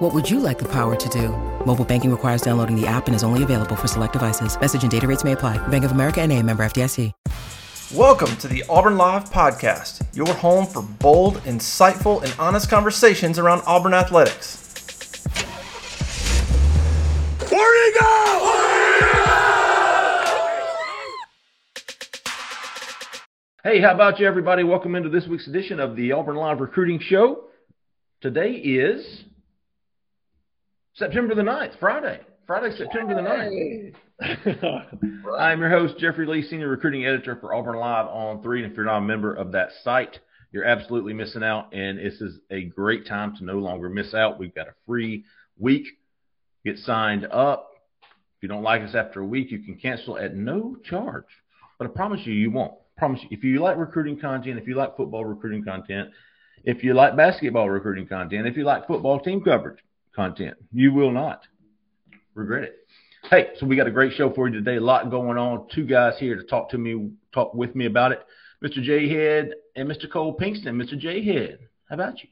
What would you like the power to do? Mobile banking requires downloading the app and is only available for select devices. Message and data rates may apply. Bank of America and a member FDIC. Welcome to the Auburn Live Podcast, your home for bold, insightful, and honest conversations around Auburn athletics. Where'd he go? Hey, how about you, everybody? Welcome into this week's edition of the Auburn Live Recruiting Show. Today is September the 9th, Friday. Friday, September the 9th. I'm your host, Jeffrey Lee, Senior Recruiting Editor for Auburn Live on 3. And if you're not a member of that site, you're absolutely missing out. And this is a great time to no longer miss out. We've got a free week. Get signed up. If you don't like us after a week, you can cancel at no charge. But I promise you, you won't. I promise you, if you like recruiting content, if you like football recruiting content, if you like basketball recruiting content, if you like football team coverage content, you will not regret it. Hey, so we got a great show for you today. A lot going on. Two guys here to talk to me, talk with me about it. Mr. Jhead and Mr. Cole Pinkston. Mr. Jhead, how about you?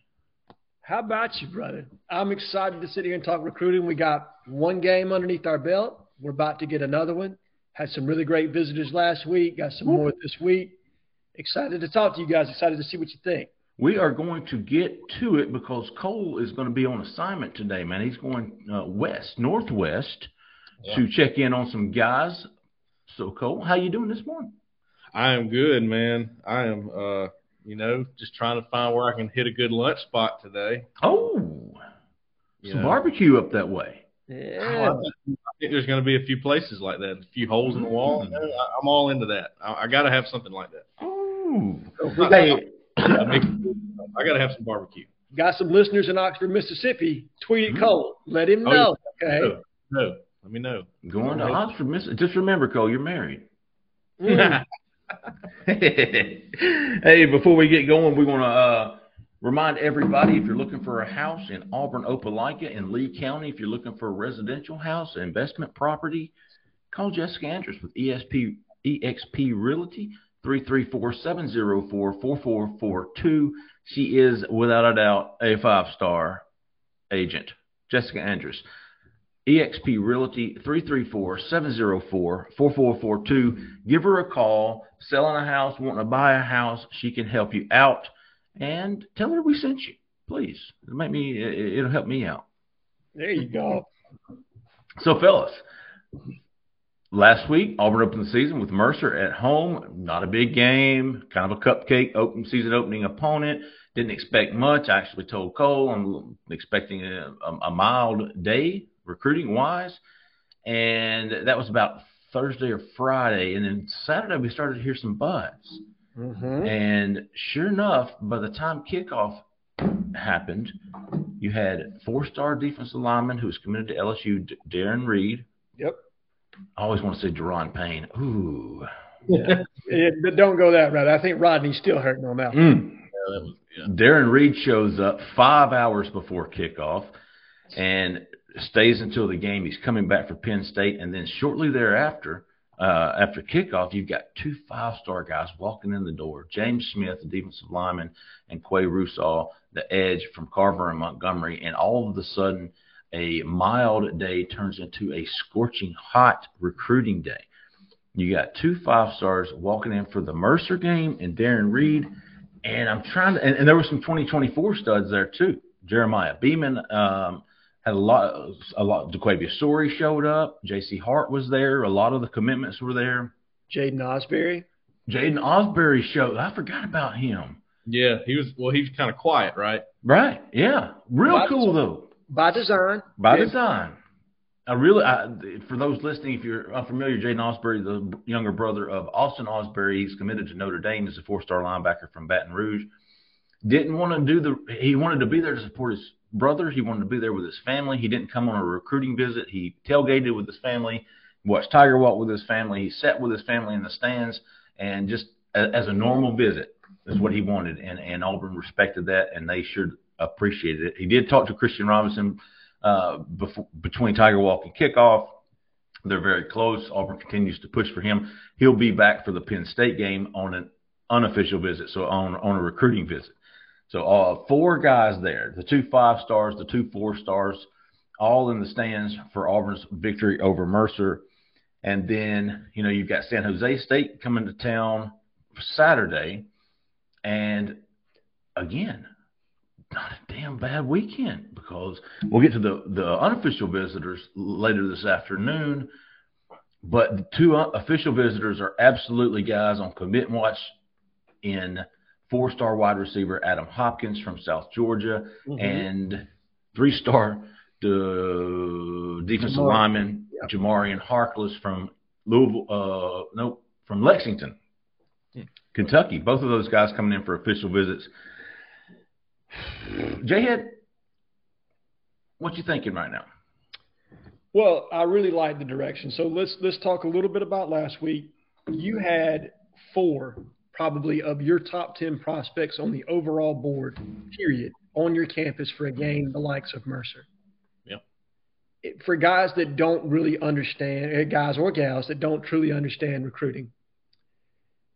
How about you, brother? I'm excited to sit here and talk recruiting. We got one game underneath our belt. We're about to get another one. Had some really great visitors last week. Got some more this week. Excited to talk to you guys. Excited to see what you think. We are going to get to it because Cole is going to be on assignment today, man. He's going uh, west, northwest, yeah. to check in on some guys. So, Cole, how you doing this morning? I am good, man. I am, uh, you know, just trying to find where I can hit a good lunch spot today. Oh, you some know. barbecue up that way. Yeah. Oh, I, think, I think there's going to be a few places like that, a few holes in the wall. Mm. I, am all into that. I, I got to have something like that. Oh, hey. I got to have some barbecue. Got some listeners in Oxford, Mississippi. Tweet mm. Cole. Let him oh, know. Okay. No, no, let me know. Going to Oxford, Mississippi. Just remember, Cole, you're married. Mm. hey, before we get going, we want to uh, remind everybody if you're looking for a house in Auburn, Opelika, in Lee County, if you're looking for a residential house, investment property, call Jessica Andrews with ESP EXP Realty. 334-704-4442. She is, without a doubt, a five-star agent. Jessica Andrews. EXP Realty, 334-704-4442. Give her a call. Selling a house, wanting to buy a house. She can help you out. And tell her we sent you, please. It'll make me, it'll help me out. There you go. So, fellas, last week, Auburn opened the season with Mercer at home. Not a big game, kind of a cupcake open season opening opponent. Didn't expect much. I actually told Cole I'm expecting a, a mild day recruiting wise, and that was about Thursday or Friday, and then Saturday we started to hear some buzz. Mm-hmm. And sure enough, by the time kickoff happened, you had four-star defensive lineman who was committed to LSU, Darren Reed. Yep. I always want to say Daron Payne. Ooh. Yeah. yeah. don't go that route. I think Rodney's still hurting on that. Mm. Yeah. Darren Reed shows up five hours before kickoff and stays until the game. He's coming back for Penn State, and then shortly thereafter, uh, after kickoff, you've got two five-star guys walking in the door: James Smith, the defensive lineman, and Quay Russaw, the edge from Carver and Montgomery. And all of a sudden, a mild day turns into a scorching hot recruiting day. You got two five stars walking in for the Mercer game and Darren Reed. And I'm trying to, and, and there were some 2024 studs there too. Jeremiah Beeman um, had a lot, a lot. DeQuavia Sorey showed up. J.C. Hart was there. A lot of the commitments were there. Jaden Ausberry. Jaden Ausberry showed. I forgot about him. Yeah, he was. Well, he was kind of quiet, right? Right. Yeah. Real cool though. By design. By design. I really, I, for those listening, if you're unfamiliar, Jaden Ausberry, the younger brother of Austin Ausberry, he's committed to Notre Dame as a four-star linebacker from Baton Rouge. Didn't want to do the, he wanted to be there to support his brother. He wanted to be there with his family. He didn't come on a recruiting visit. He tailgated with his family, watched Tiger walk with his family. He sat with his family in the stands and just as a normal visit is what he wanted, and and Auburn respected that, and they sure appreciated it. He did talk to Christian Robinson uh, before, between Tiger Walk and kickoff. They're very close. Auburn continues to push for him. He'll be back for the Penn State game on an unofficial visit, so on on a recruiting visit. So uh, four guys there, the two five stars, the two four stars, all in the stands for Auburn's victory over Mercer. And then, you know, you've got San Jose State coming to town Saturday. And again, damn bad weekend because we'll get to the, the unofficial visitors later this afternoon. But the two official visitors are absolutely guys on commit watch in four star wide receiver Adam Hopkins from South Georgia mm-hmm. and three star the defensive lineman yeah. Jamarian Harkless from Louisville, uh, no, from Lexington, yeah. Kentucky. Both of those guys coming in for official visits. Jhead, what you thinking right now? Well, I really like the direction. So let's let's talk a little bit about last week. You had four probably of your top 10 prospects on the overall board, period, on your campus for a game the likes of Mercer. Yeah. For guys that don't really understand, eh, guys or gals that don't truly understand recruiting,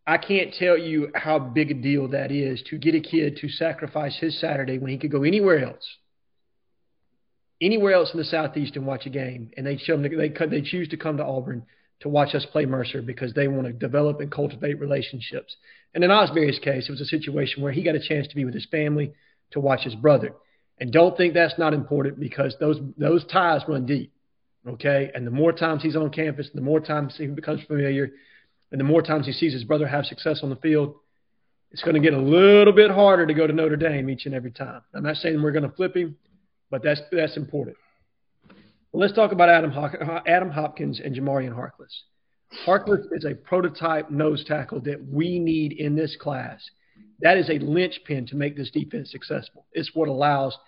I can't tell you how big a deal that is to get a kid to sacrifice his Saturday when he could go anywhere else, anywhere else in the Southeast and watch a game, and they show them they they choose to come to Auburn to watch us play Mercer because they want to develop and cultivate relationships. And in Ausberry's case, it was a situation where he got a chance to be with his family to watch his brother. And don't think that's not important because those those ties run deep. Okay. And the more times he's on campus, the more times he becomes familiar, and the more times he sees his brother have success on the field, it's going to get a little bit harder to go to Notre Dame each and every time. I'm not saying we're going to flip him, but that's that's important. Well, let's talk about Adam, Adam Hopkins and Jamarian Harkless. Harkless is a prototype nose tackle that we need in this class. That is a linchpin to make this defense successful. It's what allows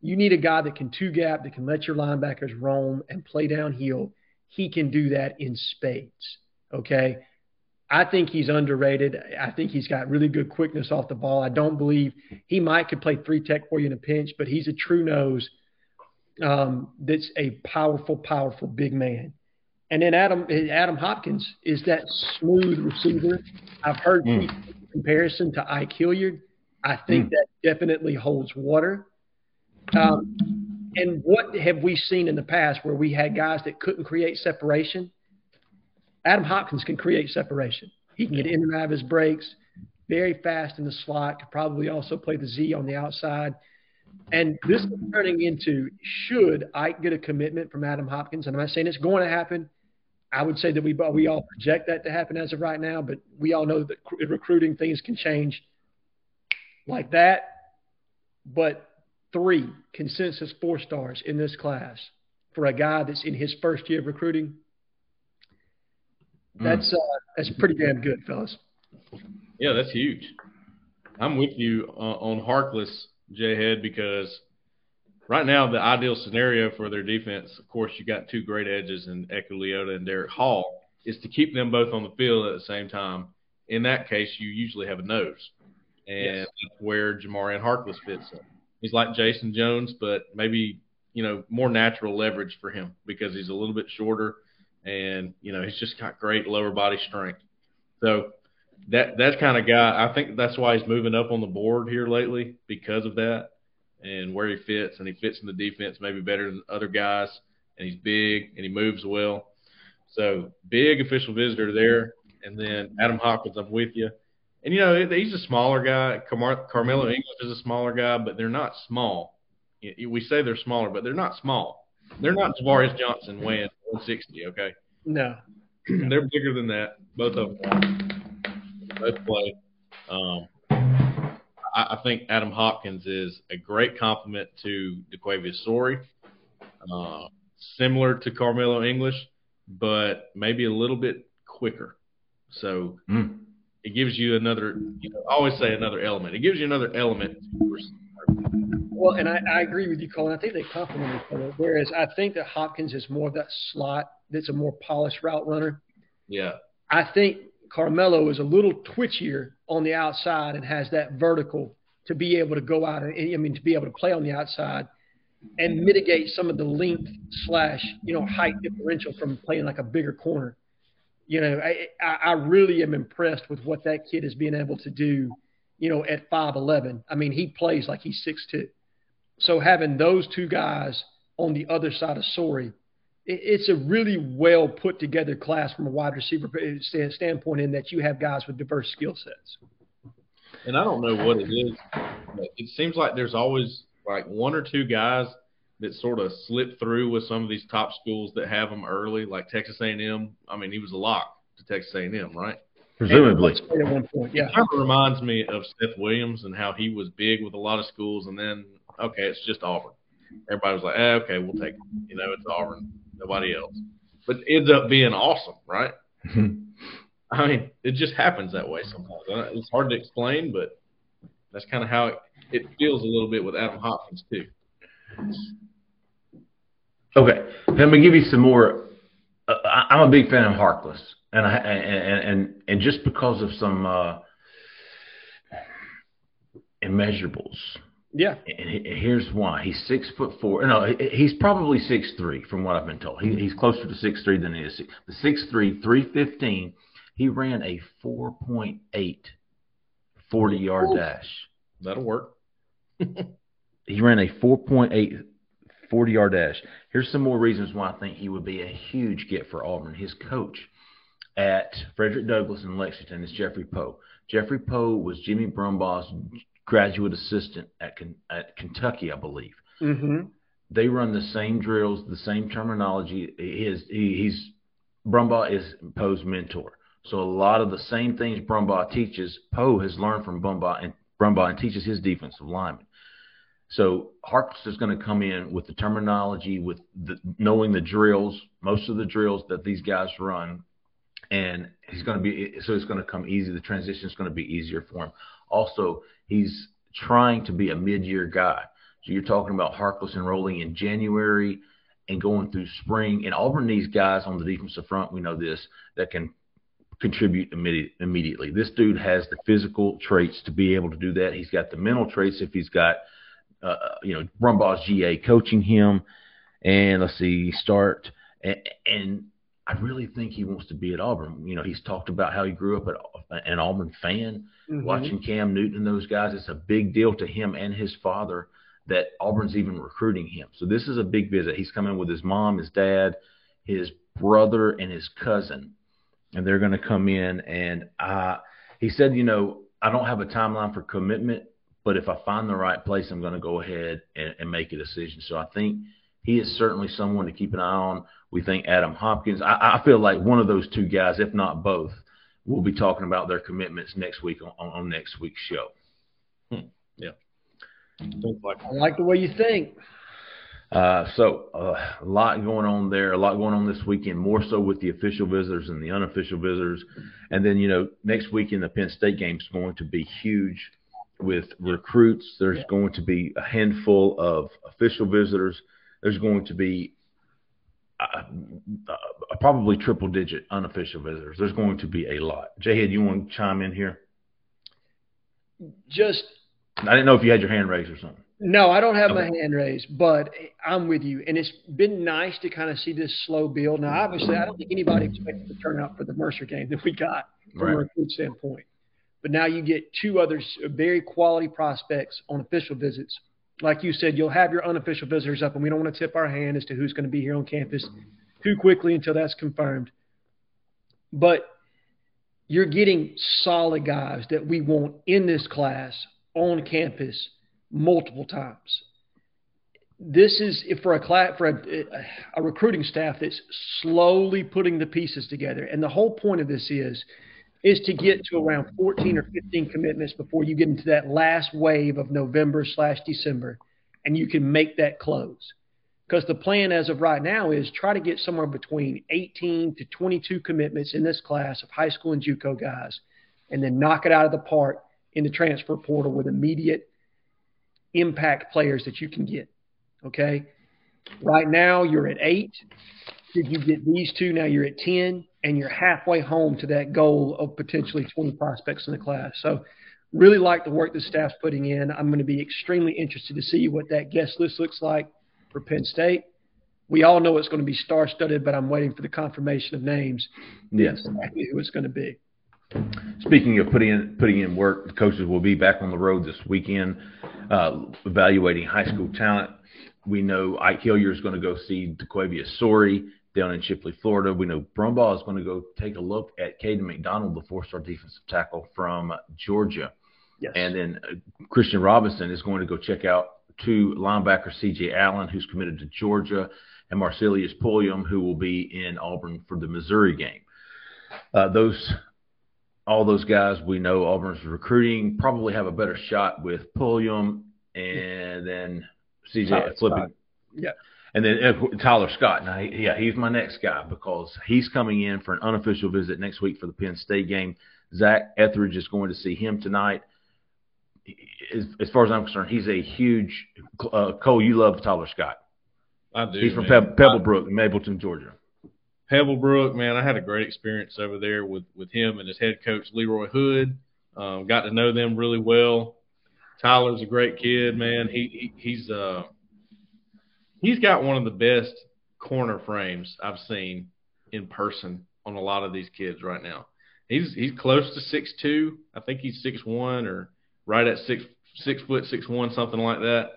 you need a guy that can two gap, that can let your linebackers roam and play downhill. He can do that in spades. Okay. I think he's underrated. I think he's got really good quickness off the ball. I don't believe he might could play three tech for you in a pinch, but he's a true nose um, that's a powerful, powerful big man. And then Adam Adam Hopkins is that smooth receiver. I've heard mm. comparison to Ike Hilliard. I think mm. that definitely holds water. Um, and what have we seen in the past where we had guys that couldn't create separation? Adam Hopkins can create separation. He can get in and out of his breaks, very fast in the slot, could probably also play the Z on the outside. And this is turning into should Ike get a commitment from Adam Hopkins? And I'm not saying it's going to happen. I would say that we we all project that to happen as of right now, but we all know that recruiting things can change like that. But three consensus four stars in this class for a guy that's in his first year of recruiting. That's mm. uh, that's pretty damn good, fellas. Yeah, that's huge. I'm with you uh, on Harkless Jhead because right now the ideal scenario for their defense, of course, you got two great edges in Eku Leota and Derek Hall, is to keep them both on the field at the same time. In that case, you usually have a nose, and yes. that's where Jamarian Harkless fits in. He's like Jason Jones, but maybe you know more natural leverage for him because he's a little bit shorter, and you know he's just got great lower body strength. So that that kind of guy, I think that's why he's moving up on the board here lately because of that and where he fits, and he fits in the defense maybe better than other guys, and he's big and he moves well. So big official visitor there, and then Adam Hopkins, I'm with you. And you know he's a smaller guy. Car- Karmello English is a smaller guy, but they're not small. We say they're smaller, but they're not small. They're not Javarius Johnson weighing 160. Okay. No. they're bigger than that. Both of them both play. Um, I, I, think Adam Hopkins is a great complement to DeQuavius Sorey, uh, similar to Karmello English, but maybe a little bit quicker. So mm. it gives you another. You know, I always say another element. It gives you another element. Well, and I, I agree with you, Colin. I think they complement each other. Whereas I think that Hopkins is more of that slot that's a more polished route runner. Yeah. I think Karmello is a little twitchier on the outside and has that vertical to be able to go out and I mean to be able to play on the outside and mitigate some of the length slash you know height differential from playing like a bigger corner. You know, I I really am impressed with what that kid is being able to do. You know, at five eleven, I mean he plays like he's six two. So having those two guys on the other side of Sorey, it's a really well put together class from a wide receiver standpoint in that you have guys with diverse skill sets. And I don't know what it is, but it seems like there's always like one or two guys that sort of slip through with some of these top schools that have them early, like Texas A&M. I mean, he was a lock to Texas A&M, right? Presumably. At one point, yeah. It kind of reminds me of Seth Williams and how he was big with a lot of schools, and then okay, it's just Auburn. Everybody was like, eh, okay, we'll take it. You know, it's Auburn, nobody else. But it ends up being awesome, right? I mean, it just happens that way sometimes. It's hard to explain, but that's kind of how it, it feels a little bit with Adam Hopkins too. Okay, let me give you some more. Uh, I'm a big fan of Harkless, and I and and and just because of some uh, immeasurables. Yeah. And here's why: he's six foot four. No, he's probably six three, from what I've been told. He, he's closer to six three than he is. The six three, three fifteen. He ran a 4.8 40 yard dash. That'll work. he ran a 4.8 40 yard dash. Here's some more reasons why I think he would be a huge get for Auburn. His coach at Frederick Douglass in Lexington is Jeffrey Poe. Jeffrey Poe was Jimmy Brumbaugh's graduate assistant at, at Kentucky, I believe. Mm-hmm. They run the same drills, the same terminology. He is, he, he's Brumbaugh is Poe's mentor. So a lot of the same things Brumbaugh teaches, Poe has learned from Brumbaugh and Brumbaugh and teaches his defensive linemen. So Harkless is going to come in with the terminology, with the, knowing the drills, most of the drills that these guys run, and he's going to be so it's going to come easy. The transition is going to be easier for him. Also, he's trying to be a mid-year guy. So you're talking about Harkless enrolling in January and going through spring. And Auburn needs guys on the defensive front. We know this that can contribute immediate, immediately. This dude has the physical traits to be able to do that. He's got the mental traits if he's got, uh, you know, Brumbaugh's GA coaching him. And let's see, start. And, and I really think he wants to be at Auburn. You know, he's talked about how he grew up at, an Auburn fan, mm-hmm. watching Cam Newton and those guys. It's a big deal to him and his father that Auburn's even recruiting him. So this is a big visit. He's coming with his mom, his dad, his brother, and his cousin and they're going to come in. And uh, he said, you know, I don't have a timeline for commitment, but if I find the right place, I'm going to go ahead and, and make a decision. So I think he is certainly someone to keep an eye on. We think Adam Hopkins. I, I feel like one of those two guys, if not both, we'll be talking about their commitments next week on, on next week's show. Hmm. Yeah. I like the way you think. Uh, so uh, a lot going on there, a lot going on this weekend, more so with the official visitors and the unofficial visitors. And then, you know, next weekend, the Penn State game is going to be huge with recruits. There's yeah. going to be a handful of official visitors. There's going to be uh, uh, probably triple digit unofficial visitors. There's going to be a lot. Jhead, you want to chime in here? Just. I didn't know if you had your hand raised or something. No, I don't have okay. my hand raised, but I'm with you. And it's been nice to kind of see this slow build. Now, obviously, I don't think anybody expected to turn out for the Mercer game that we got from right. a recruit standpoint. But now you get two other very quality prospects on official visits. Like you said, you'll have your unofficial visitors up, and we don't want to tip our hand as to who's going to be here on campus too quickly until that's confirmed. But you're getting solid guys that we want in this class on campus – multiple times. This is for a class, for a, a recruiting staff that's slowly putting the pieces together. And the whole point of this is is to get to around 14 or 15 commitments before you get into that last wave of November slash December, and you can make that close. Because the plan as of right now is try to get somewhere between 18 to 22 commitments in this class of high school and JUCO guys, and then knock it out of the park in the transfer portal with immediate impact players that you can get. Okay. Right now, you're at eight. Did you get these two? Now you're at 10. And you're halfway home to that goal of potentially 20 prospects in the class. So, really like the work the staff's putting in. I'm going to be extremely interested to see what that guest list looks like for Penn State. We all know it's going to be star-studded, but I'm waiting for the confirmation of names. Yes, exactly who it's going to be. Speaking of putting in putting in work, the coaches will be back on the road this weekend, uh, evaluating high school talent. We know Ike Hilliard is going to go see DeQuavia Sorey down in Chipley, Florida. We know Brumbaugh is going to go take a look at Caden McDonald, the four-star defensive tackle from Georgia. Yes. And then uh, Christian Robinson is going to go check out two linebacker C.J. Allen, who's committed to Georgia, and Marcelius Pulliam, who will be in Auburn for the Missouri game. Uh, those all those guys we know Auburn's recruiting probably have a better shot with Pulliam and then CJ flipping. Yeah. And then uh, Tyler Scott. Now, he- yeah, he's my next guy because he's coming in for an unofficial visit next week for the Penn State game. Zach Etheridge is going to see him tonight. As, as far as I'm concerned, he's a huge. Uh, Cole, you love Tyler Scott. I do. He's from. Peb- Pebblebrook, Mableton, Georgia. Pebblebrook, man, I had a great experience over there with with him and his head coach Leroy Hood. Um, got to know them really well. Tyler's a great kid, man. He, he he's uh he's got one of the best corner frames I've seen in person on a lot of these kids right now. He's he's close to six two. I think he's six one or right at six six foot six one something like that.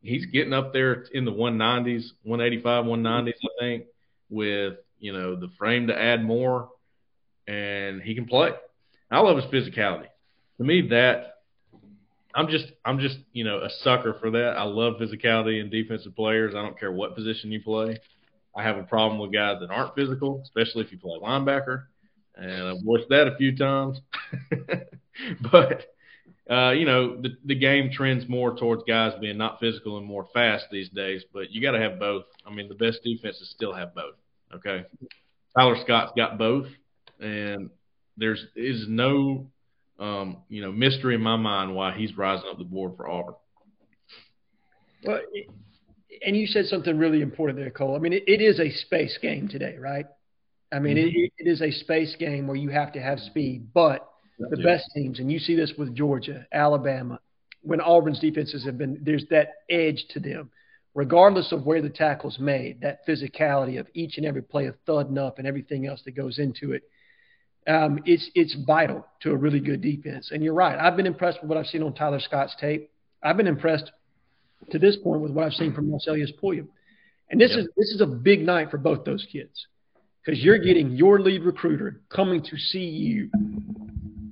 He's getting up there in the one nineties, one eighty five, one nineties, I think, with you know the frame to add more, and he can play. I love his physicality. To me, that I'm just I'm just you know a sucker for that. I love physicality and defensive players. I don't care what position you play. I have a problem with guys that aren't physical, especially if you play linebacker, and I've watched that a few times. but uh, you know the the game trends more towards guys being not physical and more fast these days. But you got to have both. I mean, the best defenses still have both. Okay, Tyler Scott's got both, and there's is no um, you know mystery in my mind why he's rising up the board for Auburn. Well, and you said something really important there, Cole. I mean, it, it is a space game today, right? I mean, Mm-hmm. it, it is a space game where you have to have speed, but the Yeah. best teams, and you see this with Georgia, Alabama, when Auburn's defenses have been, there's that edge to them. Regardless of where the tackle's made, that physicality of each and every play of thudding up and everything else that goes into it, um, it's it's vital to a really good defense. And you're right. I've been impressed with what I've seen on Tyler Scott's tape. I've been impressed to this point with what I've seen from Marcelius Pulliam. And this Yep. is this is a big night for both those kids because you're getting your lead recruiter coming to see you,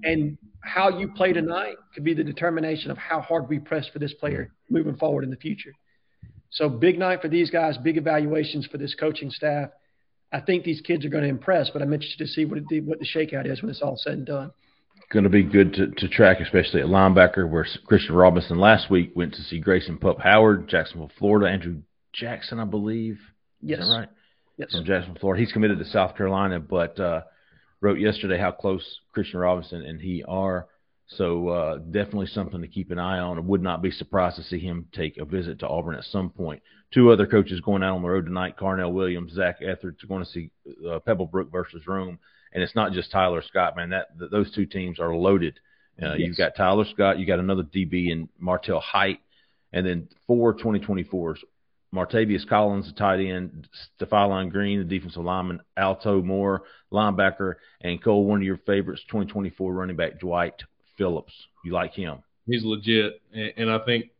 and how you play tonight could be the determination of how hard we press for this player moving forward in the future. So big night for these guys, big evaluations for this coaching staff. I think these kids are going to impress, but I'm interested to see what it, what the shakeout is when it's all said and done. Going to be good to, to track, especially at linebacker, where Christian Robinson last week went to see Grayson Pup Howard, Jacksonville, Florida. Andrew Jackson, I believe. Yes. Is that right? Yes. From Jacksonville, Florida. He's committed to South Carolina, but uh, wrote yesterday how close Christian Robinson and he are. So uh, definitely something to keep an eye on. I would not be surprised to see him take a visit to Auburn at some point. Two other coaches going out on the road tonight: Carnell Williams, Zach Etheridge, going to see uh, Pebblebrook versus Rome. And it's not just Tyler Scott, man. That th- those two teams are loaded. Uh, Yes. You've got Tyler Scott, you got another DB in Martell Height, and then four 2024s: Martavius Collins, the tight end, Stefan Green, the defensive lineman, Alto Moore, linebacker, and Cole, one of your favorites, 2024 running back Dwight Phillips. You like him? He's legit, and, I think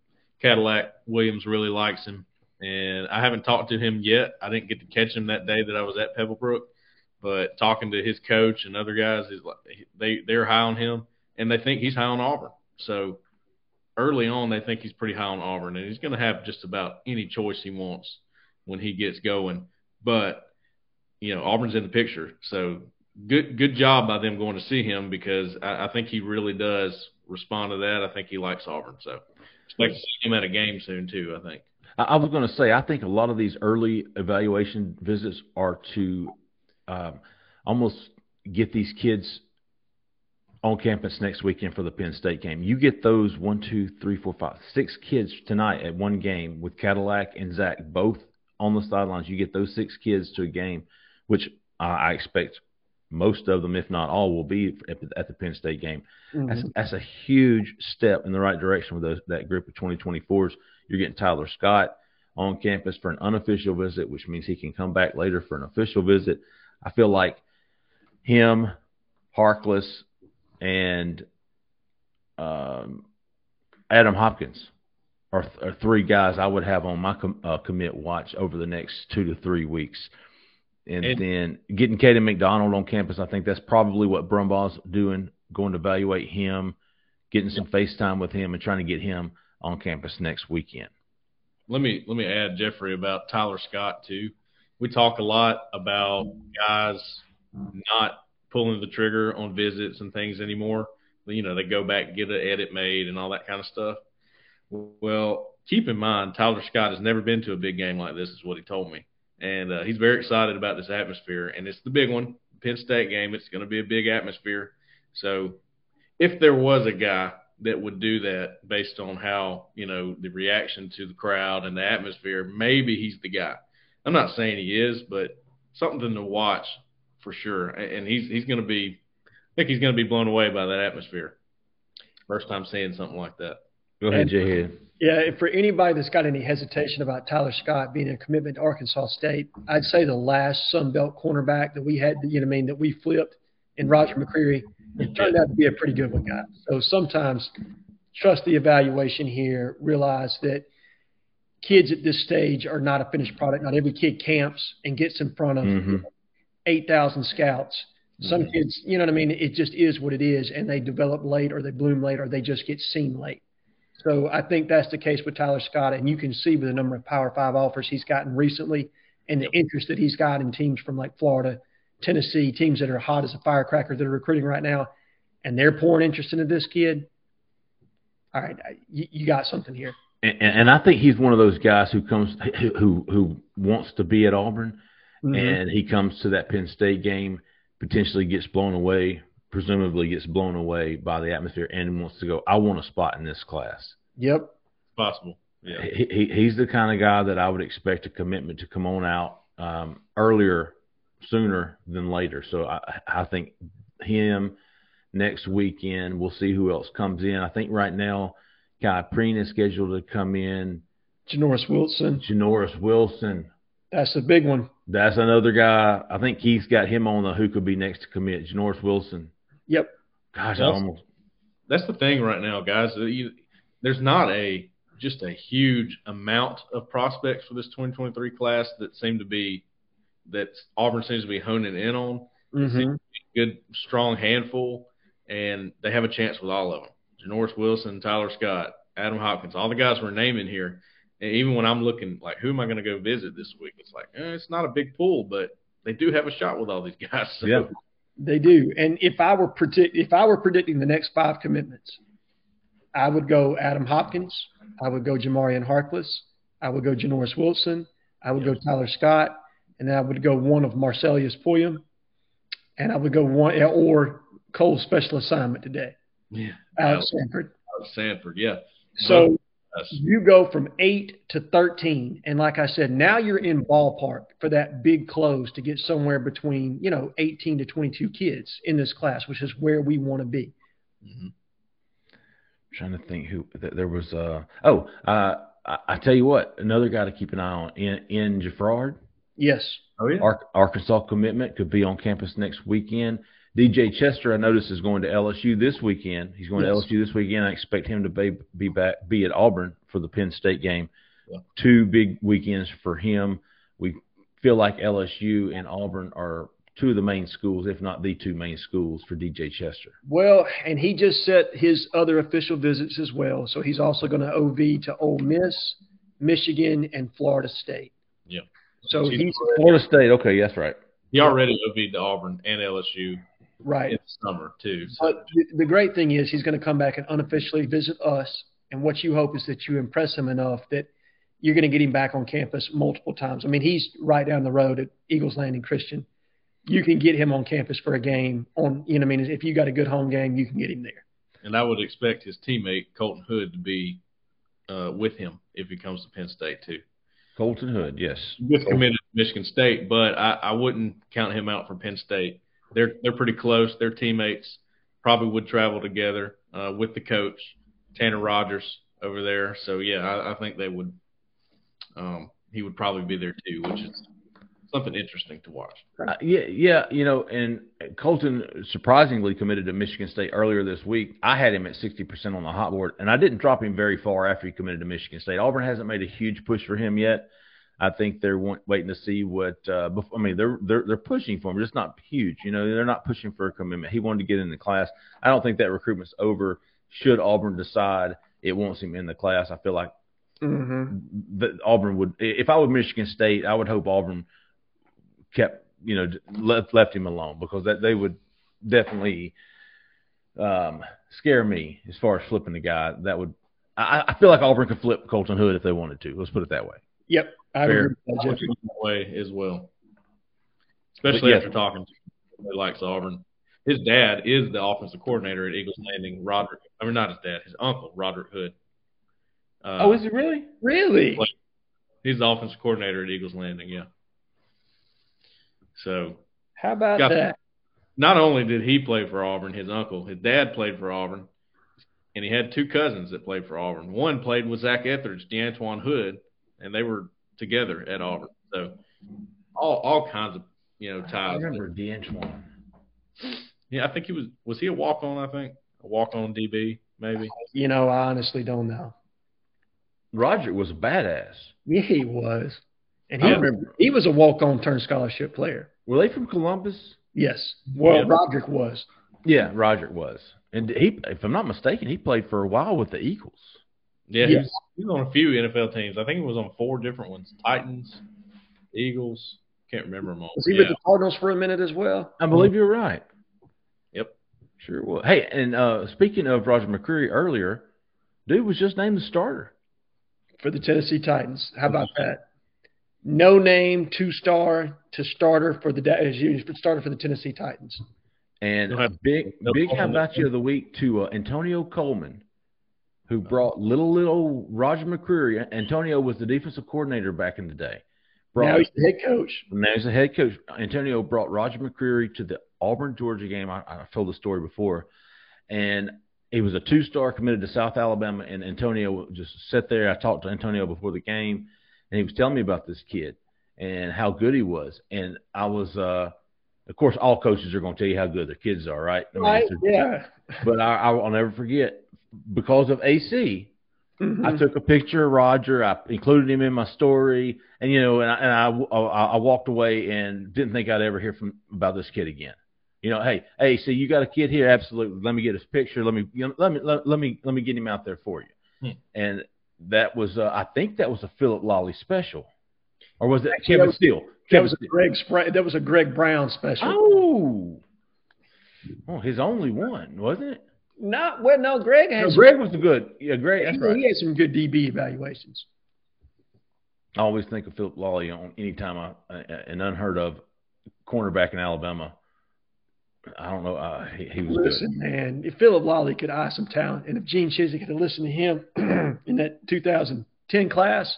Cadillac Williams really likes him. And I haven't talked to him yet. I didn't get to catch him that day that I was at Pebblebrook, but talking to his coach and other guys, is like they they're high on him, and they think he's high on Auburn. So early on, they think he's pretty high on Auburn, and he's going to have just about any choice he wants when he gets going. But you know, Auburn's in the picture, so good good job by them going to see him because I, I think he really does respond to that. I think he likes Auburn, so expect to see him at a game soon too. I think. I, I was going to say, I think a lot of these early evaluation visits are to um, almost get these kids on campus next weekend for the Penn State game. You get those one, two, three, four, five, six kids tonight at one game with Cadillac and Zach both on the sidelines. You get those six kids to a game, which uh, I expect most of them, if not all, will be at, the Penn State game. Mhm. That's that's a huge step in the right direction with those, that group of 2024s. You're getting Tyler Scott on campus for an unofficial visit, which means he can come back later for an official visit. I feel like him, Harkless, and um, Adam Hopkins are, th- are three guys I would have on my com- uh, commit watch over the next two to three weeks. And, And- then getting Caden McDonald on campus, I think that's probably what Brumbaugh's doing, going to evaluate him, getting some FaceTime with him, and trying to get him on campus next weekend. let me let me add Jeffrey about Tyler Scott too. We talk a lot about guys not pulling the trigger on visits and things anymore. You know, they go back get an edit made and all that kind of stuff. Well, keep in mind Tyler Scott has never been to a big game like this, is what he told me, and uh, he's very excited about this atmosphere. And it's the big one, Penn State game. It's going to be a big atmosphere. So, if there was a guy that would do that based on how you know the reaction to the crowd and the atmosphere. Maybe he's the guy. I'm not saying he is, but something to watch for sure. And he's he's going to be. I think he's going to be blown away by that atmosphere. First time seeing something like that. Go ahead, Jay. Yeah, if for anybody that's got any hesitation about Tyler Scott being a commitment to Arkansas State, I'd say the last Sun Belt cornerback that we had, you know, what I mean, that we flipped in Roger McCreary, it turned out to be a pretty good one, guy. So sometimes trust the evaluation here. Realize that kids at this stage are not a finished product. Not every kid camps and gets in front of Mhm. 8,000 scouts. Some kids, you know what I mean? It just is what it is, and they develop late, or they bloom late, or they just get seen late. So I think that's the case with Tyler Scott, and you can see with the number of Power Five offers he's gotten recently, and the interest that he's got in teams from like Florida, Tennessee, teams that are hot as a firecracker that are recruiting right now, and they're pouring interest into this kid. All right, you, you got something here. And, and I think he's one of those guys who comes who who, who wants to be at Auburn, mm-hmm. and he comes to that Penn State game, potentially gets blown away, presumably gets blown away by the atmosphere, and wants to go. I want a spot in this class. Yep. Possible. Yeah. He, he, he's the kind of guy that I would expect a commitment to come on out um, earlier, sooner than later. So I, I think him next weekend. We'll see who else comes in. I think right now, Kai Preen is scheduled to come in. Janoris Wilson, Janoris Wilson. that's a big one. That's another guy. I think Keith's got him on the who could be next to commit. Janoris Wilson. Yep. Gosh, I Well, almost. That's the thing right now, guys. You, there's not a just a huge amount of prospects for this 2023 class that seem to be that Auburn seems to be honing in on. Mm-hmm. good, strong handful, and they have a chance with all of them. Janoris Wilson, Tyler Scott, Adam Hopkins, all the guys we're naming here. And even when I'm looking, like, who am I going to go visit this week? It's like, eh, it's not a big pool, but they do have a shot with all these guys. So, Yeah. They do. And if I were predict if I were predicting the next five commitments, I would go Adam Hopkins, I would go Jamarian Harkless, I would go Janoris Wilson, I would go Tyler Scott, and then I would go one of Marcellus Pulliam, and I would go one eh, or Cole's special assignment today, yeah. Alex Sanford. Out of Sanford, yeah. So Yes. you go from eight to 13. And like I said, now you're in ballpark for that big close to get somewhere between, you know, 18 to 22 kids in this class, which is where we want to be. trying to think who th- there was. Uh, oh, uh, I, I tell you what, another guy to keep an eye on in in Jafrard. Yes. Oh, yeah. Ar- Arkansas commitment could be on campus next weekend. DJ Chester, I noticed, is going to LSU this weekend. He's going Yes. to LSU this weekend. I expect him to be be back be at Auburn for the Penn State game. Yeah. Two big weekends for him. We feel like LSU and Auburn are two of the main schools, if not the two main schools for DJ Chester. Well, and he just set his other official visits as well. So he's also going to OV to Ole Miss, Michigan, and Florida State. Yeah. So He's he's Florida State. Okay, that's right. He already OV'd to Auburn and LSU right. in the summer, too. So, But the, the great thing is he's going to come back and unofficially visit us. And what you hope is that you impress him enough that you're going to get him back on campus multiple times. I mean, he's right down the road at Eagles Landing Christian. You can get him on campus for a game on, you know, what I mean, if you got a good home game, you can get him there. and I would expect his teammate, Colton Hood, to be uh, with him if he comes to Penn State, too. Colton Hood, yes. Just committed to Michigan State, but I, I wouldn't count him out for Penn State. They're they're pretty close. They're teammates. Probably would travel together uh, with the coach Tanner Rogers over there. So yeah, I, I think they would. Um, he would probably be there too, which is something interesting to watch. Uh, yeah, yeah, you know, and Colton surprisingly committed to Michigan State earlier this week. I had him at 60% on the hot board, and I didn't drop him very far after he committed to Michigan State. Auburn hasn't made a huge push for him yet. I think they're waiting to see what. Uh, I mean, they're they're they're pushing for him, just not huge. You know, they're not pushing for a commitment. He wanted to get in the class. I don't think that recruitment's over. Should Auburn decide it wants him in the class, I feel like Mm-hmm. that Auburn would. If I were Michigan State, I would hope Auburn kept you know left left him alone because that they would definitely um, scare me as far as flipping the guy. That would. I, I feel like Auburn could flip Colton Hood if they wanted to. Let's put it that way. Yep, I Fair. agree with I that, would Jeff. feel that way as well, especially yeah. after talking to him. He likes Auburn. His dad is the offensive coordinator at Eagles Landing. Roderick, I mean not his dad, his uncle Roderick Hood. Uh, oh, is he really? Really? He's the offensive coordinator at Eagles Landing. Yeah. So How about Got- that? not only did he play for Auburn, his uncle, his dad played for Auburn, and he had two cousins that played for Auburn. One played with Zach Etheridge, DeAntoine Hood, and they were together at Auburn. So all all kinds of you know I ties. remember D'Antoine. Yeah, I think he was was he a walk on? I think a walk on DB maybe. You know, I honestly don't know. Roger was a badass. Yeah, he was, and he I remember. he was a walk-on turn scholarship player. Were they from Columbus? Yes. Well, Yeah. Roderick was. Yeah, Roger was. And he, if I'm not mistaken, he played for a while with the Eagles. Yeah, he was, he was on a few NFL teams. I think it was on four different ones: Titans, Eagles. Can't remember them all. Was he yeah. with the Cardinals for a minute as well? I believe you're right. Yep. Sure was. Hey, and uh, speaking of Roger McCreary earlier, dude was just named the starter. for the Tennessee Titans. How about that? No name, two star to starter for the as you starter for the Tennessee Titans. And You'll a have- big, how about you hibachi of the week to uh, Antonio Coleman, who brought little, little Roger McCreary. Antonio was the defensive coordinator back in the day. Brought, Now he's the head coach. Now he's the head coach. Antonio brought Roger McCreary to the Auburn Georgia game. I, I told the story before, and he was a two-star committed to South Alabama. And Antonio just sat there. I talked to Antonio before the game, and he was telling me about this kid and how good he was. And I was, uh, of course, all coaches are going to tell you how good their kids are, right? I mean, Right? Yeah. But I, I'll never forget because of AC. Mhm. I took a picture of Roger. I included him in my story, and you know, and I, and I, I, I walked away and didn't think I'd ever hear from about this kid again. You know, hey, hey, so you got a kid here? Absolutely. Let me get his picture. Let me, you know, let me, let, let me, let me get him out there for you. Hmm. And that was, uh, I think that was a Philip Lolley special, or was it Actually, Kevin that was- Steele? That Kevin was a Steele. Greg Spra- that was a Greg Brown special. Oh, oh, his only one, wasn't it? Not well, no. Greg No, has Greg was the good. Yeah, Greg. That's he, right. he had some good DB evaluations. I always think of Philip Lolley on any time I, uh, an unheard of cornerback in Alabama. I don't know. Uh, he, he was Listen, man, if Philip Lolley could eye some talent, and if Gene Chizik had have listened to him in that 2010 class,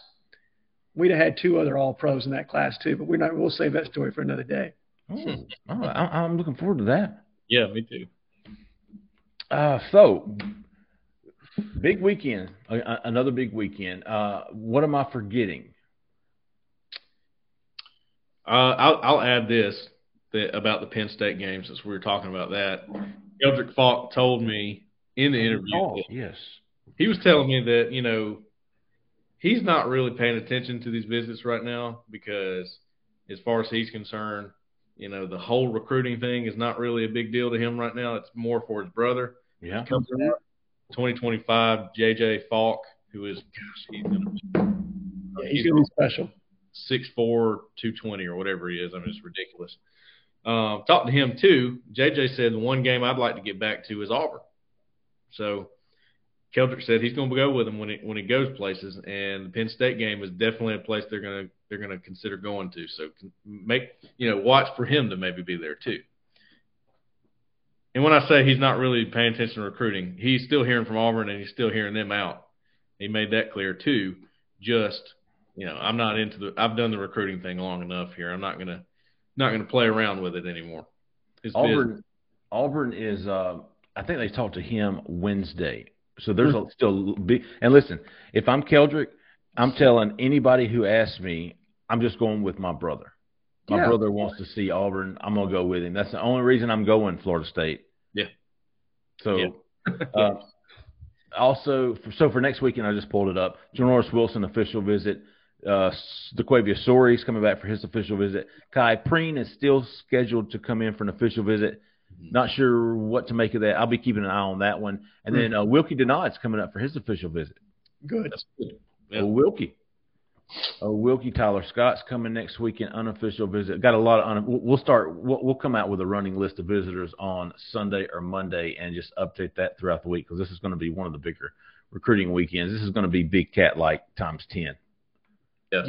we'd have had two other All Pros in that class too. But we're not. We'll save that story for another day. Oh, oh, I, I'm looking forward to that. Yeah, me too. Uh, so, big weekend. Uh, another big weekend. Uh, what am I forgetting? Uh, I'll, I'll add this that, about the Penn State game since we were talking about that. Keldrick Faulk told me in the interview Oh, yes. he was telling me that you know he's not really paying attention to these visits right now because as far as he's concerned you know the whole recruiting thing is not really a big deal to him right now it's more for his brother Yeah. comes out 2025 jj Faulk who is gosh he's gonna Yeah, he's gonna be special. six four, two twenty, or whatever he is. I mean, it's ridiculous. Um, talked to him too. JJ said the one game I'd like to get back to is Auburn. So Keldrick said he's going to go with him when he when he goes places, and the Penn State game is definitely a place they're going to they're going to consider going to. So make you know watch for him to maybe be there too. And when I say he's not really paying attention to recruiting, he's still hearing from Auburn and he's still hearing them out. He made that clear too. Just you know, I'm not into the. I've done the recruiting thing long enough here. I'm not gonna not gonna play around with it anymore. Is Auburn. Auburn is. Uh, I think they talked to him Wednesday. So there's a, still big. And listen, if I'm Keldrick, I'm telling anybody who asks me, I'm just going with my brother. My Yeah. brother wants to see Auburn. I'm gonna go with him. That's the only reason I'm going Florida State. So, Yeah. uh, also, for, so for next weekend, I just pulled it up. Janoris Wilson official visit. Uh, DeQuavia Sorey's coming back for his official visit. Kai Preen is still scheduled to come in for an official visit. Not sure what to make of that. I'll be keeping an eye on that one. And then uh, Wilkie Denard's coming up for his official visit. Good. That's good. Yeah. Oh, Wilkie. Oh, Wilkie Tyler Scott's coming next weekend, unofficial visit. Got a lot of. Un- we'll we'll start. We'll, we'll come out with a running list of visitors on Sunday or Monday, and just update that throughout the week because this is going to be one of the bigger recruiting weekends. This is going to be Big Cat like times ten. Yeah,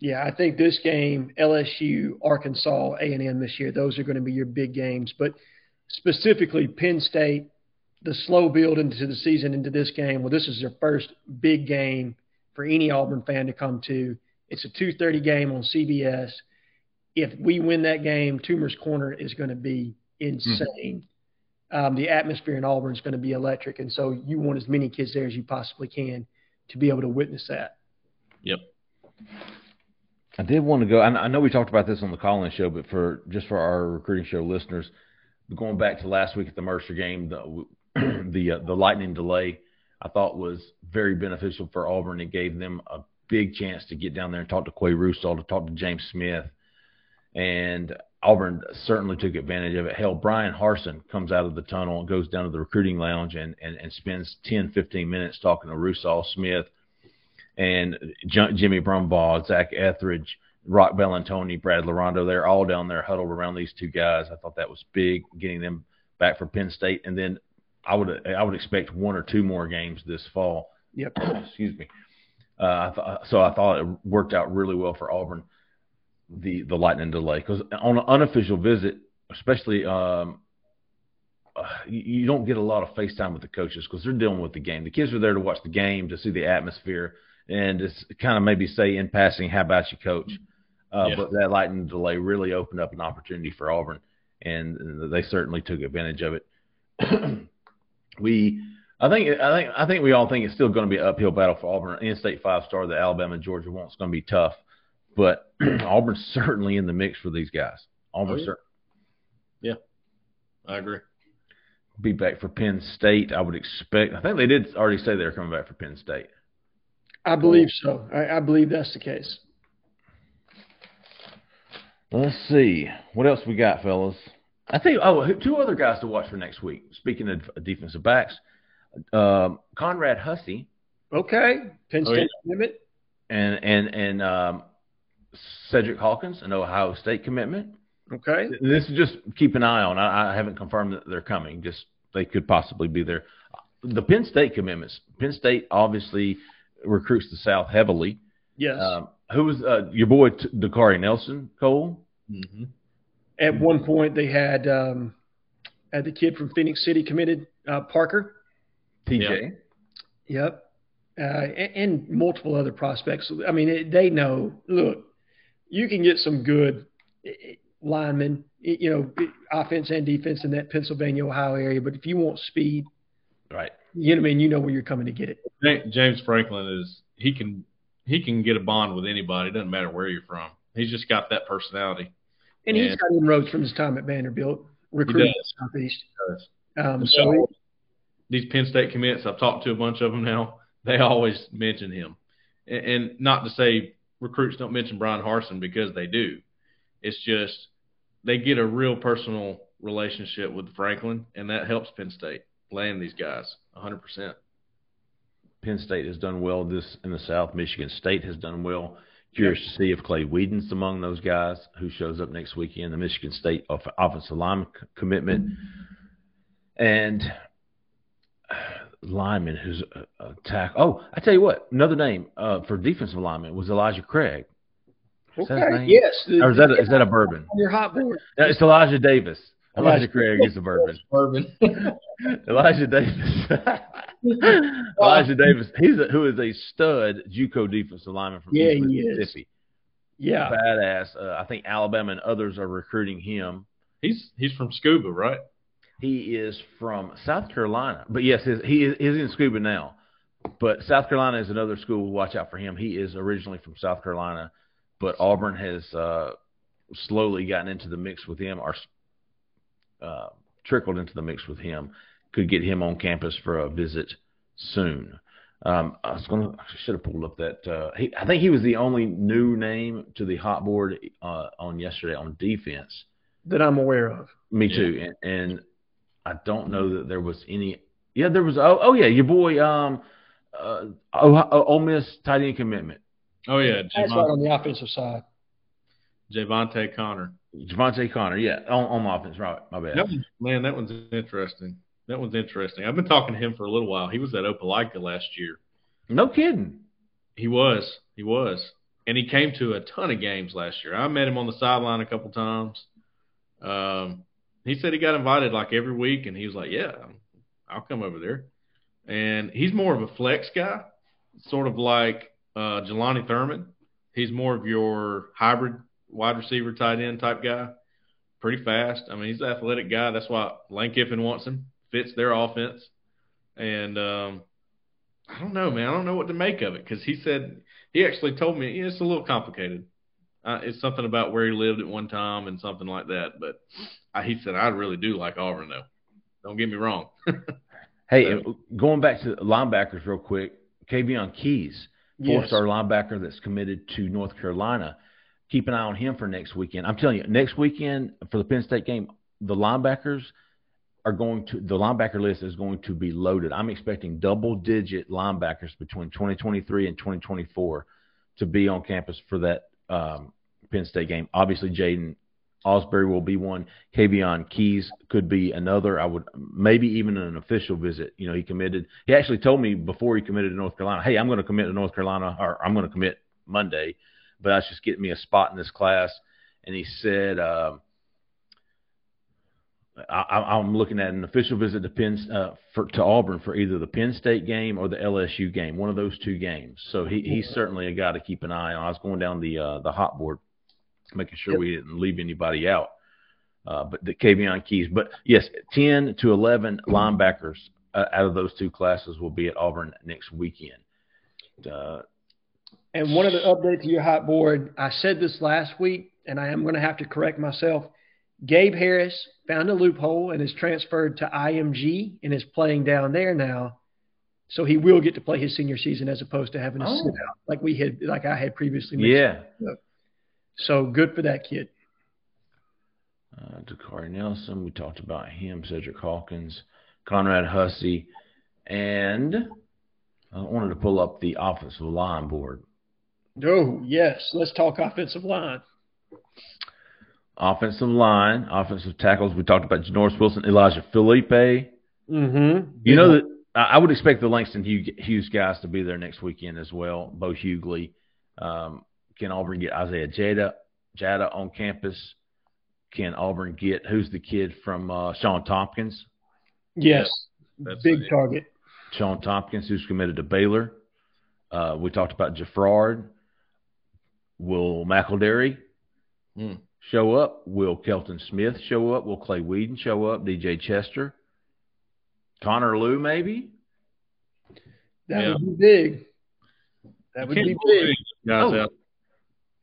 Yeah, I think this game, LSU, Arkansas, A and M this year, those are going to be your big games. But specifically, Penn State, the slow build into the season into this game. Well, this is their first big game for any Auburn fan to come to. It's a 2:30 game on CBS. If we win that game, Toomer's Corner is going to be insane. Um, the atmosphere in Auburn is going to be electric, and so you want as many kids there as you possibly can to be able to witness that. Yep. I did want to go. I I know we talked about this on the call-in show, but for just for our recruiting show listeners, going back to last week at the Mercer game, the the uh, the lightning delay I thought was very beneficial for Auburn. It gave them a big chance to get down there and talk to Qua Russaw, to talk to James Smith, and Auburn certainly took advantage of it. Hell, Bryan Harsin comes out of the tunnel and goes down to the recruiting lounge and and, and spends 10, 15 minutes talking to Rusall Smith and J- Jimmy Brumbaugh, Zac Etheridge, Roc Bellantoni, Brad Larondo. They're all down there huddled around these two guys. I thought that was big, getting them back for Penn State. And then I would I would expect one or two more games this fall. Yep. Excuse me. Uh, I th- so I thought it worked out really well for Auburn, the the lightning delay, because on an unofficial visit, especially. Um, uh, you you don't get a lot of face time with the coaches because they're dealing with the game. The kids are there to watch the game, to see the atmosphere, and just kind of maybe say in passing, "How about you, coach?" Uh, Yeah. But that lightning delay really opened up an opportunity for Auburn, and they certainly took advantage of it. we, I think, I think, I think we all think it's still going to be an uphill battle for Auburn. In-state five-star that Alabama and Georgia want is going to be tough, but Auburn's certainly in the mix for these guys. Auburn Oh, yeah. cer- I agree. be back for Penn State. I would expect. I think they did already say they're coming back for Penn State. I believe so. I, I believe that's the case. Let's see what else we got, fellas. I think oh, two other guys to watch for next week. Speaking of defensive backs, um, Conrad Hussey Okay. Penn Oh, State yeah. commitment. and and and um, Cedric Hawkins, an Ohio State commitment. Okay. This is just keep an eye on. I, I haven't confirmed that they're coming. Just they could possibly be there. The Penn State commitments. Penn State obviously recruits the South heavily. Yes. Um, who was uh, your boy T- Dakari Nelson Cole? Mm-hmm. At one point, they had um, had the kid from Phenix City committed, uh, Parker. TJ. Yep. Uh, and, and multiple other prospects. I mean, it, they know. Look, you can get some good linemen, you know, offense and defense in that Pennsylvania, Ohio area. But if you want speed, Right. you know, what I mean, you know where you're coming to get it. James Franklin is he can he can get a bond with anybody. It doesn't matter where you're from. He's just got that personality. And he's Yeah. got inroads from his time at Vanderbilt, recruiting does. Southeast. does. Um, So so these Penn State commits, I've talked to a bunch of them now. They always mention him, and, and not to say recruits don't mention Bryan Harsin because they do. It's just they get a real personal relationship with Franklin, and that helps Penn State land these guys 100. percent Penn State has done well this in the South. Michigan State has done well. Curious to see if Clay Whedon's among those guys who shows up next weekend. The Michigan State off- offensive lineman c- commitment and lineman who's a, a tack. Oh, I tell you what, another name uh, for defensive lineman was Elijah Craig. Is okay, yes, Or is that a, is that a bourbon? on your hot board? No, it's Elijah Davis. Elijah Elijah Craig is a bourbon. Urban. Elijah Davis. Elijah Davis. He's a, who is a stud JUCO defensive lineman from Yeah, East. Mississippi. Yeah, Badass. Uh, I think Alabama and others are recruiting him. He's he's from Scooba, right? He is from South Carolina, but yes, his, he is he's in Scooba now. But South Carolina is another school. Watch out for him. He is originally from South Carolina, but Auburn has uh, slowly gotten into the mix with him, or uh, trickled into the mix with him. Could get him on campus for a visit soon. Um, I was gonna, I should have pulled up that. Uh, he, I think he was the only new name to the hot board uh, on yesterday on defense. That I'm aware of. Me too, and, and I don't know that there was any. Yeah, there was. Oh, oh yeah, your boy, um, uh, Ole Miss tight end commitment. Oh yeah, That's right on the offensive side. Javante Connor. Javante Connor, yeah, on, on offense, right? My bad. That one, man, that one's interesting. That one's interesting. I've been talking to him for a little while. He was at Opelika last year. No kidding. He was. He was. And he came to a ton of games last year. I met him on the sideline a couple times. Um, he said he got invited like every week, and he was like, "Yeah, I'll come over there." And he's more of a flex guy, sort of like uh, Jelani Thurman. He's more of your hybrid wide receiver, tight end type guy. Pretty fast. I mean, he's an athletic guy. That's why Lane Kiffin wants him. Fits their offense. And um, I don't know, man. I don't know what to make of it because he said he actually told me it's a little complicated. Uh, it's something about where he lived at one time and something like that. But I, he said I really do like Auburn though. Don't get me wrong. hey, so, going back to linebackers real quick, Kavion Keys, four-star yes. linebacker that's committed to North Carolina. Keep an eye on him for next weekend. I'm telling you, next weekend for the Penn State game, the linebackers are going to the linebacker list is going to be loaded. I'm expecting double-digit linebackers between 2023 and 2024 to be on campus for that um, Penn State game. Obviously, Jaden Ausberry will be one. Kavion Keys could be another. I would maybe even an official visit. You know, he committed. He actually told me before he committed to North Carolina, "Hey, I'm going to commit to North Carolina, or I'm going to commit Monday, but that's just getting me a spot in this class." And he said, uh, I, am looking at an official visit to Penn uh, for, to Auburn for either the Penn State game or the LSU game, one of those two games. So he, he's certainly a guy to keep an eye on. I was going down the uh, the hot board making sure yep. we didn't leave anybody out. Uh, but the Kavion Keys. But yes, 10 to 11 linebackers uh, out of those two classes will be at Auburn next weekend. Uh, and one of the updates to your hot board, I said this last week, and I am going to have to correct myself. Gabe Harris found a loophole and is transferred to IMG and is playing down there now. So he will get to play his senior season as opposed to having to oh. sit out like we had, like I had previously. Mentioned. Yeah. So good for that kid. Uh, Dakari Nelson, we talked about him. Cedric Hawkins, Conrad Hussey, and I wanted to pull up the offensive line board. Oh yes, let's talk offensive line. Offensive line, offensive tackles. We talked about Janoris Wilson, Elijah Felipe. Mm-hmm. You know that I would expect the Langston Hughes guys to be there next weekend as well. Bo Hughley. Um, can Auburn get Isaiah Jada Jada on campus? Can Auburn get who's the kid from uh, Sean Tompkins? Yes, That's big target. Sean Tompkins, who's committed to Baylor. Uh, we talked about Jaffrard. Will McElderry mm. Show up? Will Kelton Smith show up? Will Clay Whedon show up? DJ Chester? Connor Lew, maybe? That yeah. would be big. That would be big. Guys oh. out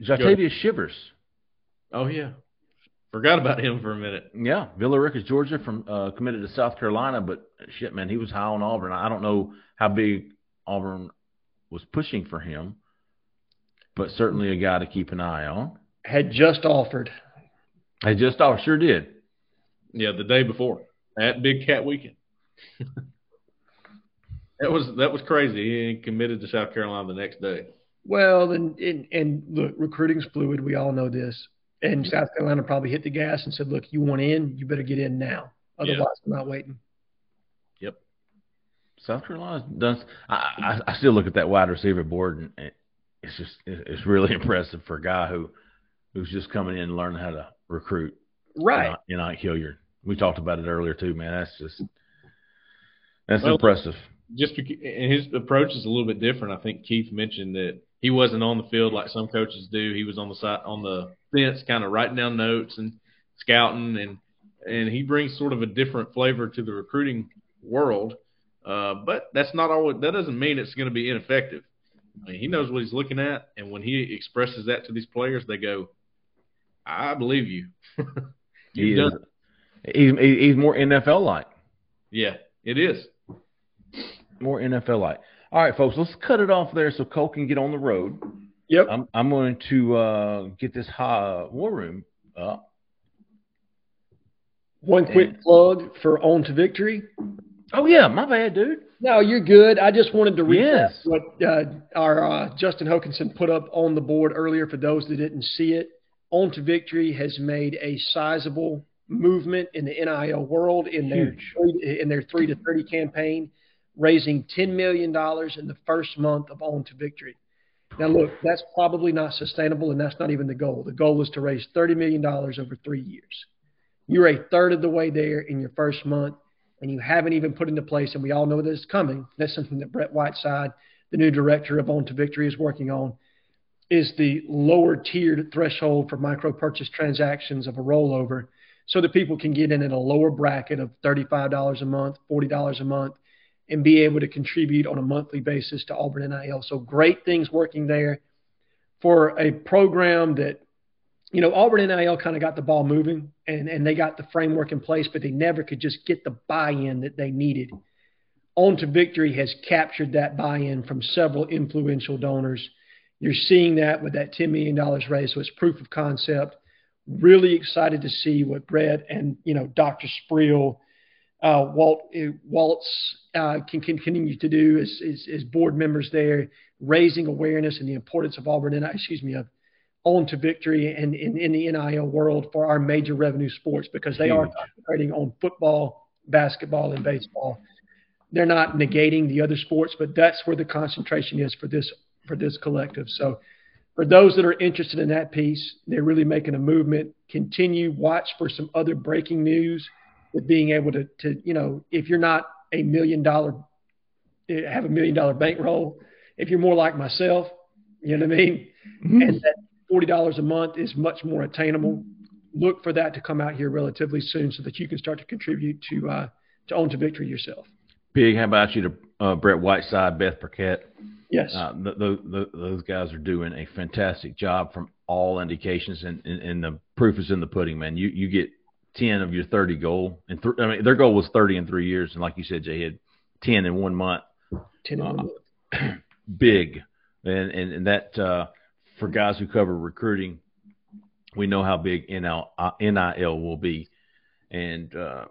Jatavius Shivers. Oh yeah, forgot about him for a minute. Yeah, Villa Rica, Georgia, from uh, committed to South Carolina, but shit, man, he was high on Auburn. I don't know how big Auburn was pushing for him, but certainly a guy to keep an eye on. Had just offered. Had just offered, sure did. Yeah, the day before at Big Cat Weekend. that was that was crazy. He committed to South Carolina the next day. Well, and, and and look, recruiting's fluid. We all know this. And South Carolina probably hit the gas and said, "Look, you want in, you better get in now. Otherwise, yeah. we're not waiting." Yep. South Carolina does. I, I, I still look at that wide receiver board, and it's just it's really impressive for a guy who who's just coming in and learning how to recruit. Right. You know, Hilliard. We talked about it earlier too, man. That's just that's well, impressive. Just because, and his approach is a little bit different. I think Keith mentioned that he wasn't on the field like some coaches do. He was on the side on the fence, kind of writing down notes and scouting, and and he brings sort of a different flavor to the recruiting world. Uh, but that's not always That doesn't mean it's going to be ineffective. I mean, he knows what he's looking at, and when he expresses that to these players, they go, "I believe you." he is, he's, he's more NFL like. Yeah, it is more NFL like. All right, folks, let's cut it off there so Cole can get on the road. Yep. I'm, I'm going to uh, get this high war room up. One quick and, plug for On to Victory. Oh yeah, my bad, dude. No, you're good. I just wanted to read yes. what uh, our uh, Justin Hokanson put up on the board earlier for those that didn't see it. On to Victory has made a sizable movement in the NIL world in Huge. their in their three to thirty campaign, raising ten million dollars in the first month of On to Victory. Now, look, that's probably not sustainable, and that's not even the goal. The goal is to raise thirty million dollars over three years. You're a third of the way there in your first month, and you haven't even put into place, and we all know that it's coming. That's something that Brett Whiteside, the new director of On to Victory, is working on. Is the lower tiered threshold for micro purchase transactions of a rollover so that people can get in at a lower bracket of $35 a month, $40 a month, and be able to contribute on a monthly basis to Auburn NIL. So great things working there for a program that you know, Auburn NIL kind of got the ball moving and, and they got the framework in place, but they never could just get the buy in that they needed. On to Victory has captured that buy in from several influential donors. You're seeing that with that $10 million raise, so it's proof of concept. Really excited to see what Brett and, you know, Dr. Spreel, uh, Walt, uh, Waltz uh, can, can continue to do as, as, as board members there, raising awareness and the importance of Auburn, and excuse me, of on to victory in, in, in the NIL world for our major revenue sports because they Huge. are concentrating on football, basketball, and baseball. They're not negating the other sports, but that's where the concentration is for this for this collective. So for those that are interested in that piece, they're really making a movement. Continue, watch for some other breaking news with being able to, to you know, if you're not a million dollar, have a million dollar bankroll, if you're more like myself, you know what I mean? Mm-hmm. And that $40 a month is much more attainable. Look for that to come out here relatively soon so that you can start to contribute to uh, to On to Victory yourself. Big, how about you to uh, Brett Whiteside, Beth Burkett? Yes. Uh, the, the, the, those guys are doing a fantastic job from all indications, and, and, and, the proof is in the pudding, man. You you get 10 of your 30 goal. and th- I mean, their goal was 30 in three years. And like you said, Jay had 10 in one month. 10 in one month. big. And, and, and that, uh, for guys who cover recruiting, we know how big NIL, uh, NIL will be, and uh,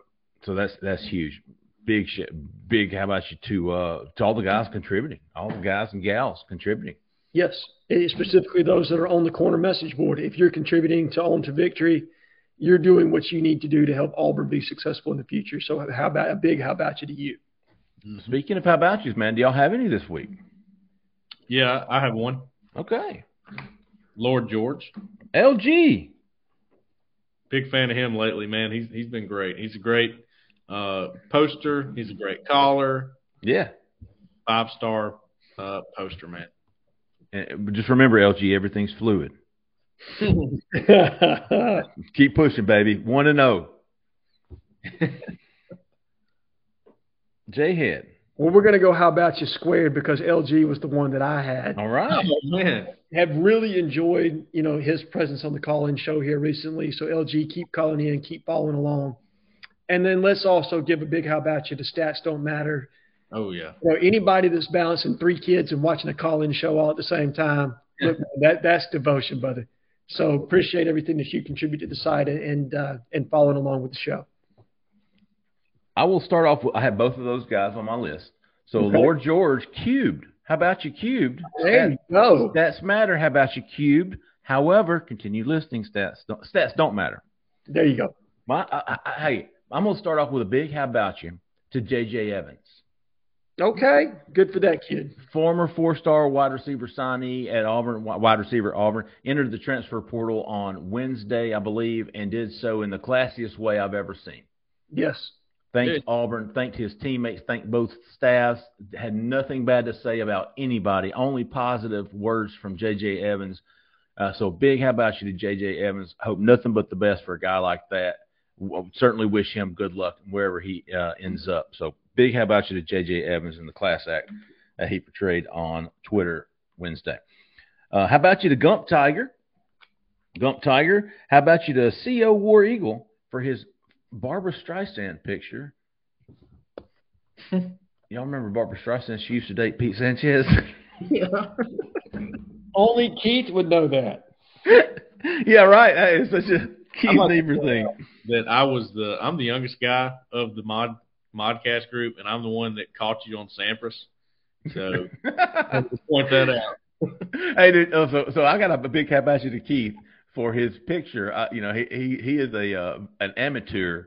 so that's that's huge. Big shit, big. How about you to uh, to all the guys contributing, all the guys and gals contributing? Yes, specifically those that are on the corner message board. If you're contributing to On to Victory, you're doing what you need to do to help Auburn be successful in the future. So how about a big how about you to you? Speaking of how about yous, man, do y'all have any this week? Yeah, I have one. Okay. Lord George. LG. Big fan of him lately, man. He's he's been great. He's a great uh, poster. He's a great caller. Yeah. Five star uh, poster, man. And just remember, LG, everything's fluid. Keep pushing, baby. One and zero. Oh. Jhead. Well, we're going to go How About You Squared because LG was the one that I had. All right. Oh, man. Have really enjoyed, you know, his presence on the call-in show here recently. So LG, keep calling in, keep following along. And then let's also give a big How About You. The stats don't matter. Oh, yeah. You know, anybody that's balancing three kids and watching a call-in show all at the same time, look, that that's devotion, brother. So appreciate everything that you contribute to the site and uh, and following along with the show. I will start off with I have both of those guys on my list. So okay. Lord George cubed. How about you cubed? There you go. Stats matter. How about you cubed? However, continue listing stats. Don't, stats don't matter. There you go. My, I, I, hey, I'm gonna start off with a big how about you to J.J. Evans. Okay, good for that kid. Former four-star wide receiver signee at Auburn, wide receiver Auburn, entered the transfer portal on Wednesday, I believe, and did so in the classiest way I've ever seen. Yes. Thanked Good. Auburn, thanked his teammates, thanked both staffs. Had nothing bad to say about anybody. Only positive words from J.J. Evans. Uh, so big, how about you to J.J. Evans? Hope nothing but the best for a guy like that. W- certainly wish him good luck wherever he uh, ends up. So big how about you to J.J. Evans and the class act that he portrayed on Twitter Wednesday. Uh, how about you to Gump Tiger? Gump Tiger. How about you to CO War Eagle for his Barbra Streisand picture? Y'all remember Barbra Streisand? She used to date Pete Sanchez. yeah. Only Keith would know that. yeah, right. That is such a Keith Niebuhr thing. that I was the I'm the youngest guy of the mod modcast group, and I'm the one that caught you on Sampras. So just point that out. hey, dude, oh, so so I got a big cap to Keith for his picture. Uh, you know, he he he is a uh, an amateur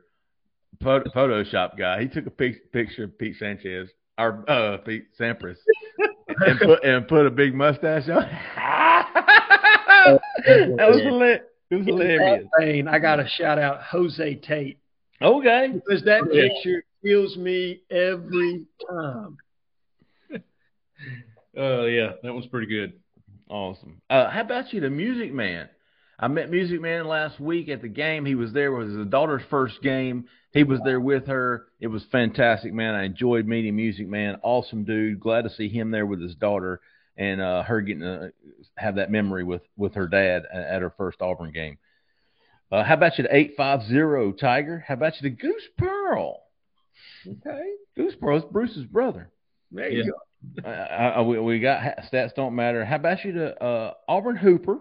photo, Photoshop guy. He took a pic, picture of Pete Sanchez or uh, Pete Sampras and put and put a big mustache on. that was hilarious. It was hilarious. Vein, I got to shout out Jose Tate Okay. because that Yeah. picture kills me every time. Uh, yeah, that was pretty good. Awesome. Uh, how about you, the Music Man? I met Music Man last week at the game. He was there. It was his daughter's first game. He was there with her. It was fantastic, man. I enjoyed meeting Music Man. Awesome dude. Glad to see him there with his daughter and uh, her getting to have that memory with with her dad at, at her first Auburn game. Uh, how about you, the eight five zero Tiger? How about you, the Goose Pearl? Okay, Goose Pearl is Bruce's brother. there you Yeah. go. Uh, uh, we, we got stats don't matter. How about you to uh, Auburn Hooper?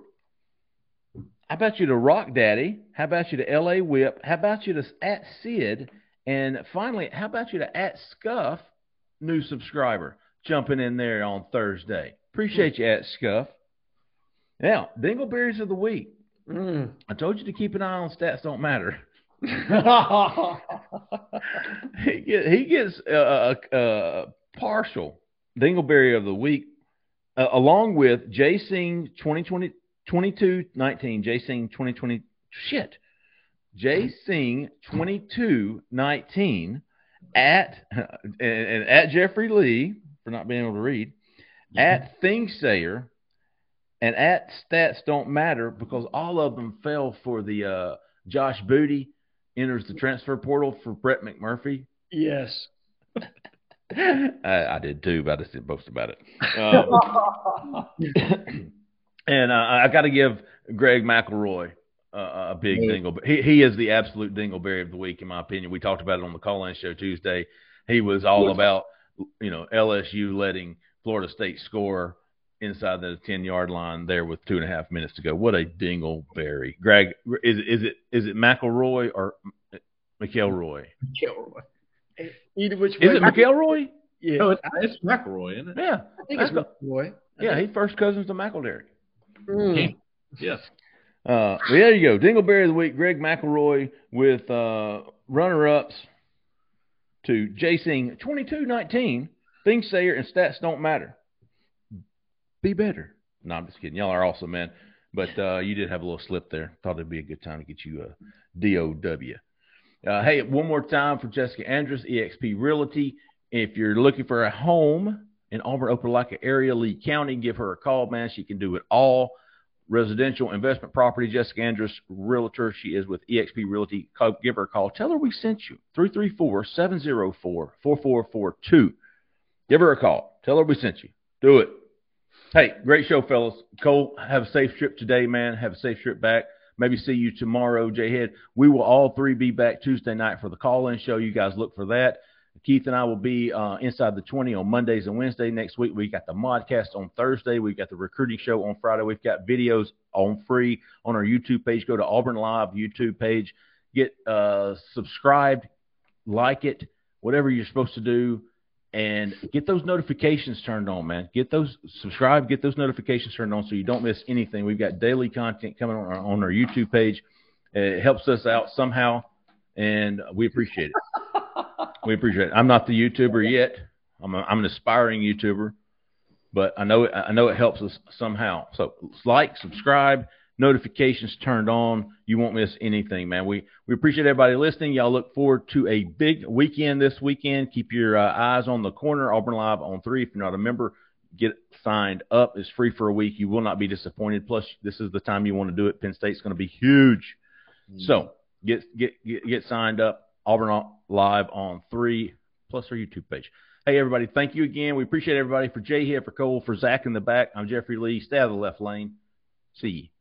How about you to Rock Daddy? How about you to L.A. Whip? How about you to at Sid? And finally, how about you to at Scuff, new subscriber, jumping in there on Thursday. Appreciate you at Scuff. Now, Dingleberries of the week. Mm. I told you to keep an eye on stats don't matter. he, get, he gets a uh, uh, partial Dingleberry of the week, uh, along with J Sing 2020, 22 19. J Sing 2020. Shit. J Sing 22 19 at, and, and at Jeffrey Lee, for not being able to read, at Thingsayer, and at Stats Don't Matter because all of them fell for the uh, Josh Booty enters the transfer portal for Brett McMurphy. yes. I, I did too, but I just didn't boast about it. Um, and uh, I got to give Greg McElroy uh, a big dingle. He he is the absolute dingleberry of the week, in my opinion. We talked about it on the call-in show Tuesday. He was all about you know LSU letting Florida State score inside the ten yard line there with two and a half minutes to go. What a dingleberry, Greg! Is is it is it McElroy or McElroy? McElroy. Either which way. Is it McElroy? Yeah, No, it's, it's McElroy, isn't it? Yeah, I think it's boy. yeah. He's first cousins to McElderry. Mm. Yes. Uh, well, there you go. Dingleberry of the week, Greg McElroy with uh, runner-ups to J Sing 22-19. Things Sayer and stats don't matter. Be better. No, I'm just kidding. Y'all are awesome, man. But uh, you did have a little slip there. Thought it'd be a good time to get you a DOW. Uh, hey, one more time for Jessica Andrus, EXP Realty. If you're looking for a home in Auburn, Opelika area, Lee County, give her a call, man. She can do it all residential investment property. Jessica Andrus, realtor. She is with eXp Realty. Give her a call. Tell her we sent you. 334-704-4442. Give her a call. Tell her we sent you. Do it. Hey, great show, fellas. Cole, have a safe trip today, man. Have a safe trip back. Maybe see you tomorrow, Jhead. We will all three be back Tuesday night for the call-in show. You guys look for that. Keith and I will be uh, inside the 20 on Mondays and Wednesday. Next week, we got the modcast on Thursday. We've got the recruiting show on Friday. We've got videos on free on our YouTube page. Go to Auburn Live YouTube page. Get uh, subscribed, like it, whatever you're supposed to do, and get those notifications turned on, man. Get those subscribe, get those notifications turned on so you don't miss anything. We've got daily content coming on our, on our YouTube page. It helps us out somehow, and we appreciate it. We appreciate it. I'm not the YouTuber yet. I'm, a, I'm an aspiring YouTuber, but I know it, I know it helps us somehow. So like, subscribe, notifications turned on. You won't miss anything, man. We we appreciate everybody listening. Y'all look forward to a big weekend this weekend. Keep your uh, eyes on the corner. Auburn Live on three. If you're not a member, get signed up. It's free for a week. You will not be disappointed. Plus, this is the time you want to do it. Penn State's going to be huge. So get get get, get signed up. Auburn Live on three plus our YouTube page. Hey everybody, thank you again. We appreciate everybody for Jay here, for Cole, for Zach in the back. I'm Jeffrey Lee. Stay out of the left lane. See you.